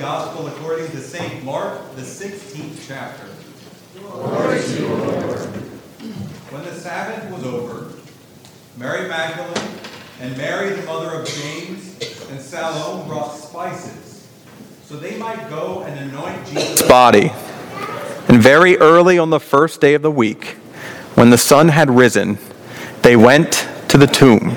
Gospel according to St. Mark, the 16th chapter. Glory to you, Lord. When the Sabbath was over, Mary Magdalene and Mary, the mother of James, and Salome brought spices, so they might go and anoint Jesus' body. And very early on the first day of the week, when the sun had risen, they went to the tomb.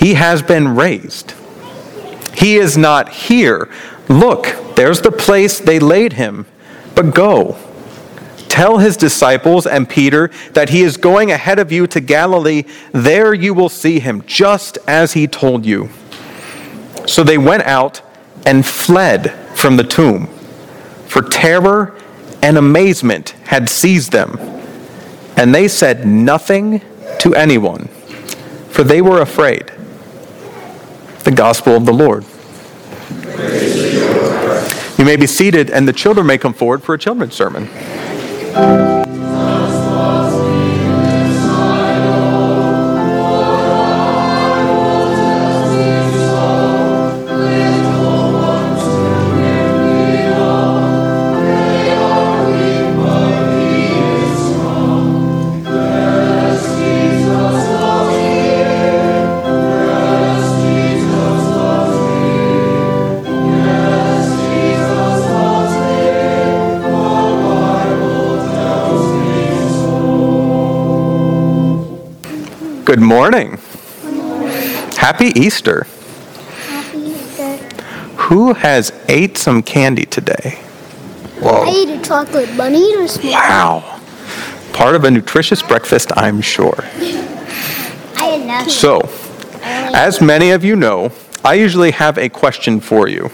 He has been raised. He is not here. Look, there's the place they laid him. But go. Tell his disciples and Peter that he is going ahead of you to Galilee. There you will see him, just as he told you. So they went out and fled from the tomb, for terror and amazement had seized them. And they said nothing to anyone, for they were afraid. The Gospel of the Lord. You may be seated, and the children may come forward for a children's sermon. Good morning. Happy Easter. Happy Easter. Who has ate some candy today? I ate a chocolate bunny this morning. Wow. Part of a nutritious breakfast, I'm sure. I had nothing. So, as many of you know, I usually have a question for you.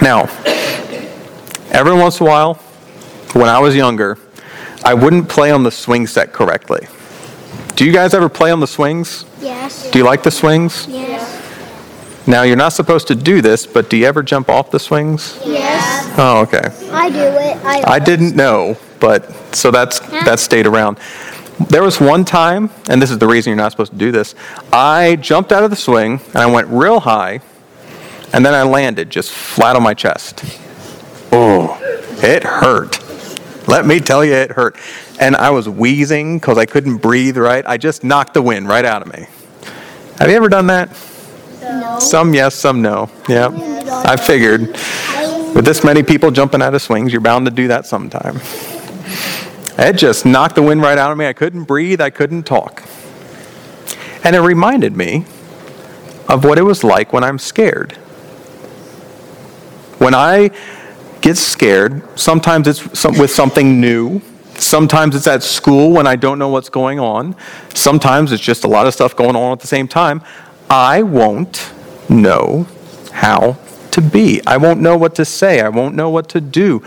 Now, every once in a while, when I was younger, I wouldn't play on the swing set correctly. Do you guys ever play on the swings? Yes. Do you like the swings? Yes. Now, you're not supposed to do this, but do you ever jump off the swings? Yes. Oh, okay. I do it. I, I didn't know, but so that's that stayed around. There was one time, and this is the reason you're not supposed to do this. I jumped out of the swing and I went real high, and then I landed just flat on my chest. Oh, it hurt. Let me tell you, it hurt. And I was wheezing because I couldn't breathe right. I just knocked the wind right out of me. Have you ever done that? No. Some yes, some no. Yeah, I figured. With this many people jumping out of swings, you're bound to do that sometime. It just knocked the wind right out of me. I couldn't breathe, I couldn't talk. And it reminded me of what it was like when I'm scared. When I get scared, sometimes it's with something new. Sometimes it's at school when I don't know what's going on. Sometimes it's just a lot of stuff going on at the same time. I won't know how to be. I won't know what to say. I won't know what to do.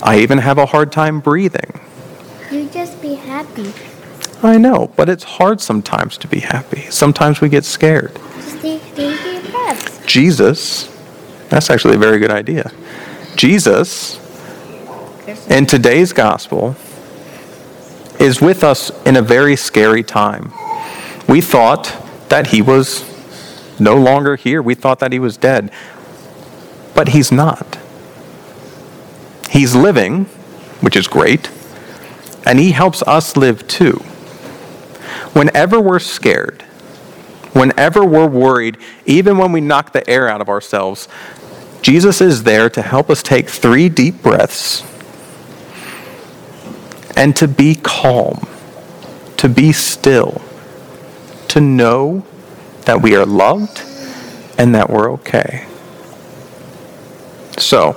I even have a hard time breathing. You just be happy. I know, but it's hard sometimes to be happy. Sometimes we get scared. Just take, take your breaths. Jesus, that's actually a very good idea. Jesus, in today's gospel, is with us in a very scary time. We thought that he was no longer here, we thought that he was dead, but he's not. He's living, which is great, and he helps us live too. Whenever we're scared, whenever we're worried, even when we knock the air out of ourselves, Jesus is there to help us take three deep breaths and to be calm, to be still, to know that we are loved and that we're okay. So,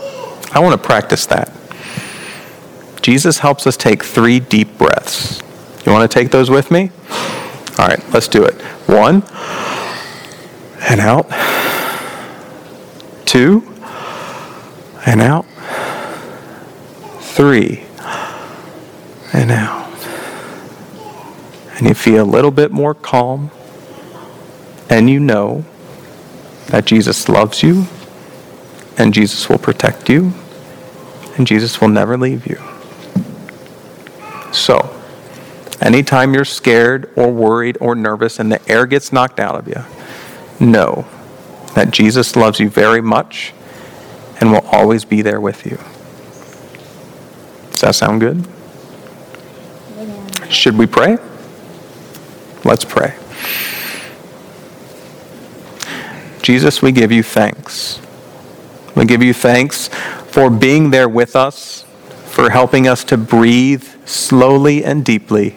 I want to practice that. Jesus helps us take three deep breaths. You want to take those with me? All right, let's do it. One, and out. Two, and out. Three and out. And you feel a little bit more calm, and you know that Jesus loves you, and Jesus will protect you, and Jesus will never leave you. So, anytime you're scared or worried or nervous and the air gets knocked out of you, know that Jesus loves you very much and will always be there with you. Does that sound good? Should we pray? Let's pray. Jesus, we give you thanks. We give you thanks for being there with us, for helping us to breathe slowly and deeply,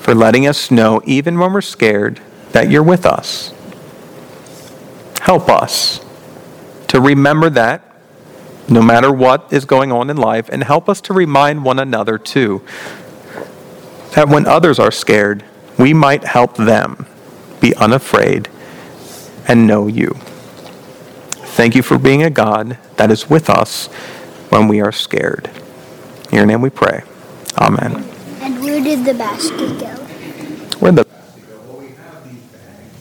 for letting us know, even when we're scared, that you're with us. Help us to remember that no matter what is going on in life, and help us to remind one another too that when others are scared, we might help them be unafraid and know you. Thank you for being a God that is with us when we are scared. In your name we pray. Amen. And where did the basket go? Where the Well, we have these bags.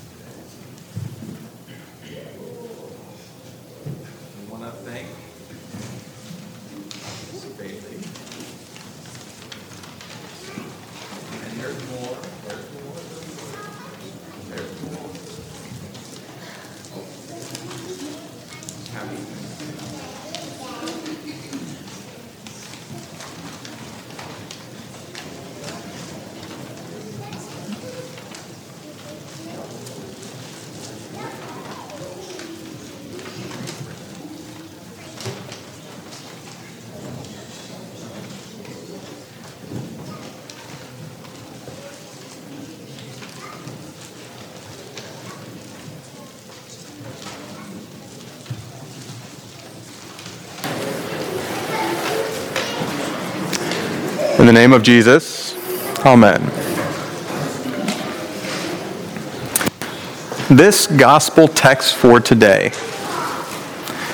We want to thank Miss Bailey. And there's more, there's the name of Jesus, Amen. This gospel text for today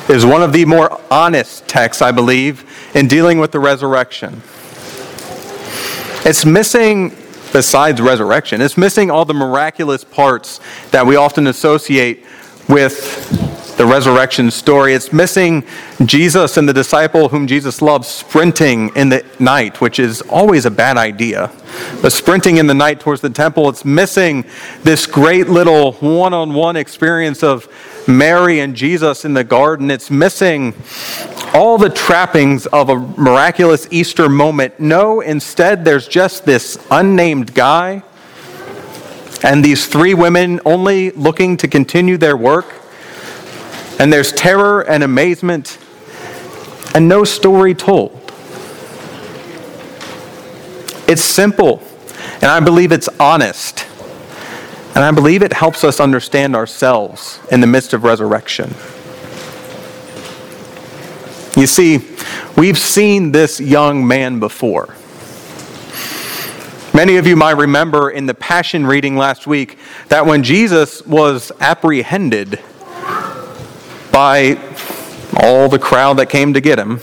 is one of the more honest texts, I believe, in dealing with the resurrection. It's missing, besides resurrection, it's missing all the miraculous parts that we often associate with the resurrection story. It's missing Jesus and the disciple whom Jesus loves sprinting in the night, which is always a bad idea. The sprinting in the night towards the temple, it's missing this great little one on one experience of Mary and Jesus in the garden. It's missing all the trappings of a miraculous Easter moment. No, instead, there's just this unnamed guy and these three women only looking to continue their work. And there's terror and amazement and no story told. It's simple, and I believe it's honest. And I believe it helps us understand ourselves in the midst of resurrection. You see, we've seen this young man before. Many of you might remember in the Passion reading last week that when Jesus was apprehended by all the crowd that came to get him,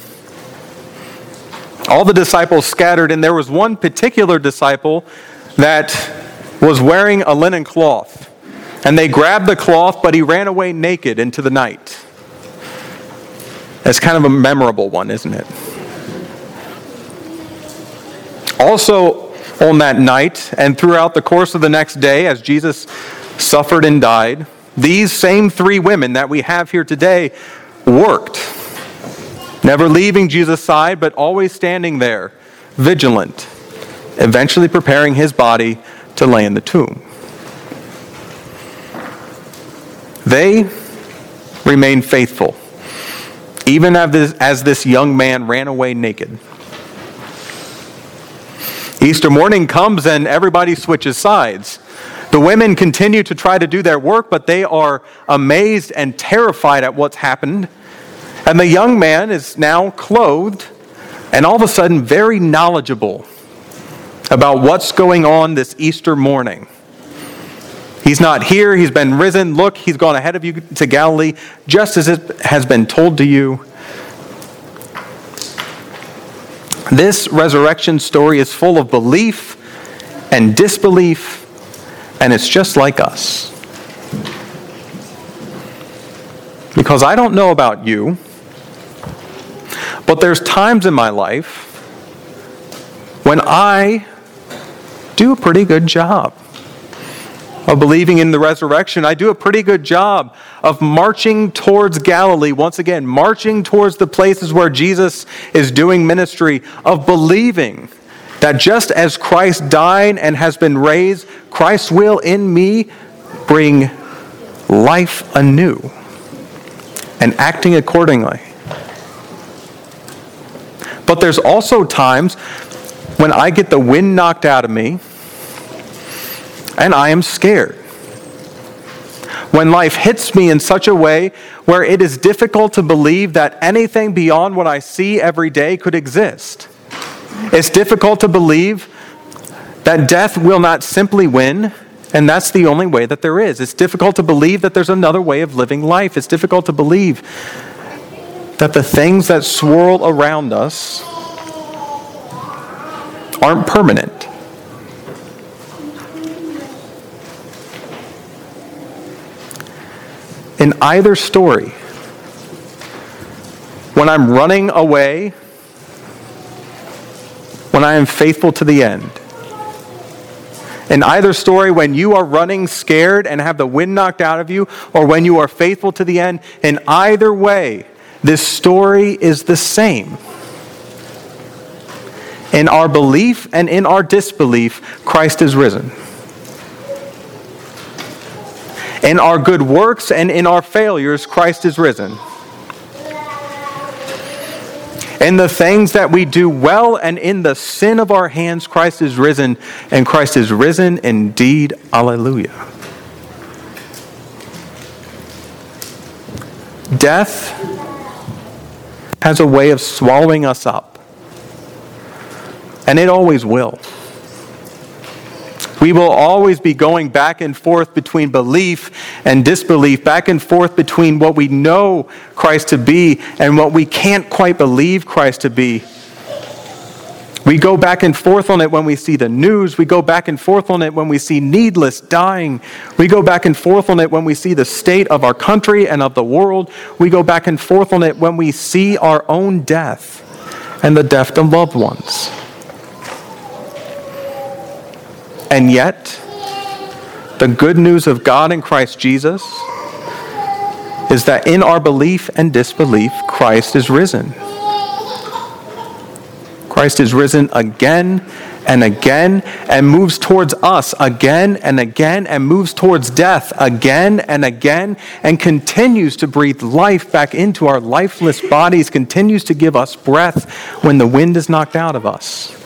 all the disciples scattered, and there was one particular disciple that was wearing a linen cloth. And they grabbed the cloth, but he ran away naked into the night. It's kind of a memorable one, isn't it? Also, on that night and throughout the course of the next day, as Jesus suffered and died, these same three women that we have here today worked, never leaving Jesus' side, but always standing there, vigilant, eventually preparing his body to lay in the tomb. They remained faithful, even as this, as this young man ran away naked. Easter morning comes and everybody switches sides. The women continue to try to do their work, but they are amazed and terrified at what's happened. And the young man is now clothed and all of a sudden very knowledgeable about what's going on this Easter morning. He's not here, he's been risen. Look, he's gone ahead of you to Galilee, just as it has been told to you. This resurrection story is full of belief and disbelief, and it's just like us. Because I don't know about you, but there's times in my life when I do a pretty good job of believing in the resurrection. I do a pretty good job of marching towards Galilee, once again, marching towards the places where Jesus is doing ministry, of believing that just as Christ died and has been raised, Christ will in me bring life anew and acting accordingly. But there's also times when I get the wind knocked out of me and I am scared. When life hits me in such a way where it is difficult to believe that anything beyond what I see every day could exist. It's difficult to believe that death will not simply win, and that's the only way that there is. It's difficult to believe that there's another way of living life. It's difficult to believe that the things that swirl around us aren't permanent. In either story, when I'm running away, when I am faithful to the end. In either story, when you are running scared and have the wind knocked out of you, or when you are faithful to the end, in either way, this story is the same. In our belief and in our disbelief, Christ is risen. In our good works and in our failures, Christ is risen. In the things that we do well and in the sin of our hands, Christ is risen, and Christ is risen indeed. Alleluia. Death has a way of swallowing us up, and it always will. We will always be going back and forth between belief and disbelief, back and forth between what we know Christ to be and what we can't quite believe Christ to be. We go back and forth on it when we see the news. We go back and forth on it when we see needless dying. We go back and forth on it when we see the state of our country and of the world. We go back and forth on it when we see our own death and the death of loved ones. And yet, the good news of God in Christ Jesus is that in our belief and disbelief, Christ is risen. Christ is risen again and again and moves towards us again and again and moves towards death again and again and continues to breathe life back into our lifeless bodies, continues to give us breath when the wind is knocked out of us.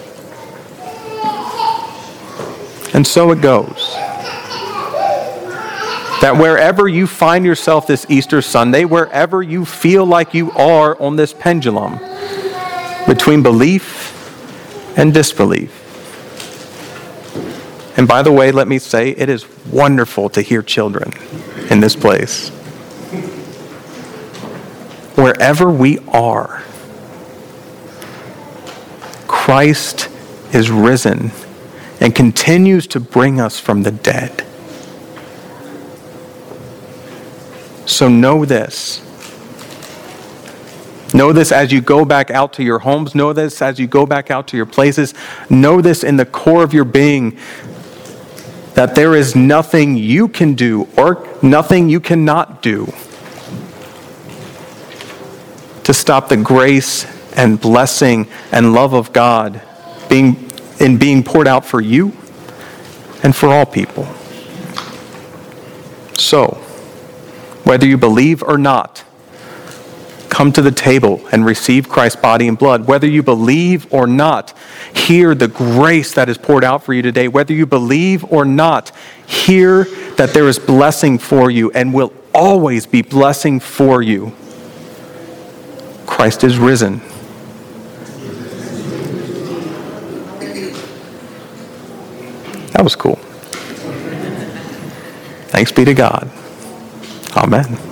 And so it goes. That wherever you find yourself this Easter Sunday, wherever you feel like you are on this pendulum between belief and disbelief. And by the way, let me say, it is wonderful to hear children in this place. Wherever we are, Christ is risen and continues to bring us from the dead. So know this. Know this as you go back out to your homes. Know this as you go back out to your places. Know this in the core of your being that there is nothing you can do or nothing you cannot do to stop the grace and blessing and love of God being in being poured out for you and for all people. So, whether you believe or not, come to the table and receive Christ's body and blood. Whether you believe or not, hear the grace that is poured out for you today. Whether you believe or not, hear that there is blessing for you and will always be blessing for you. Christ is risen. That was cool. Thanks be to God. Amen.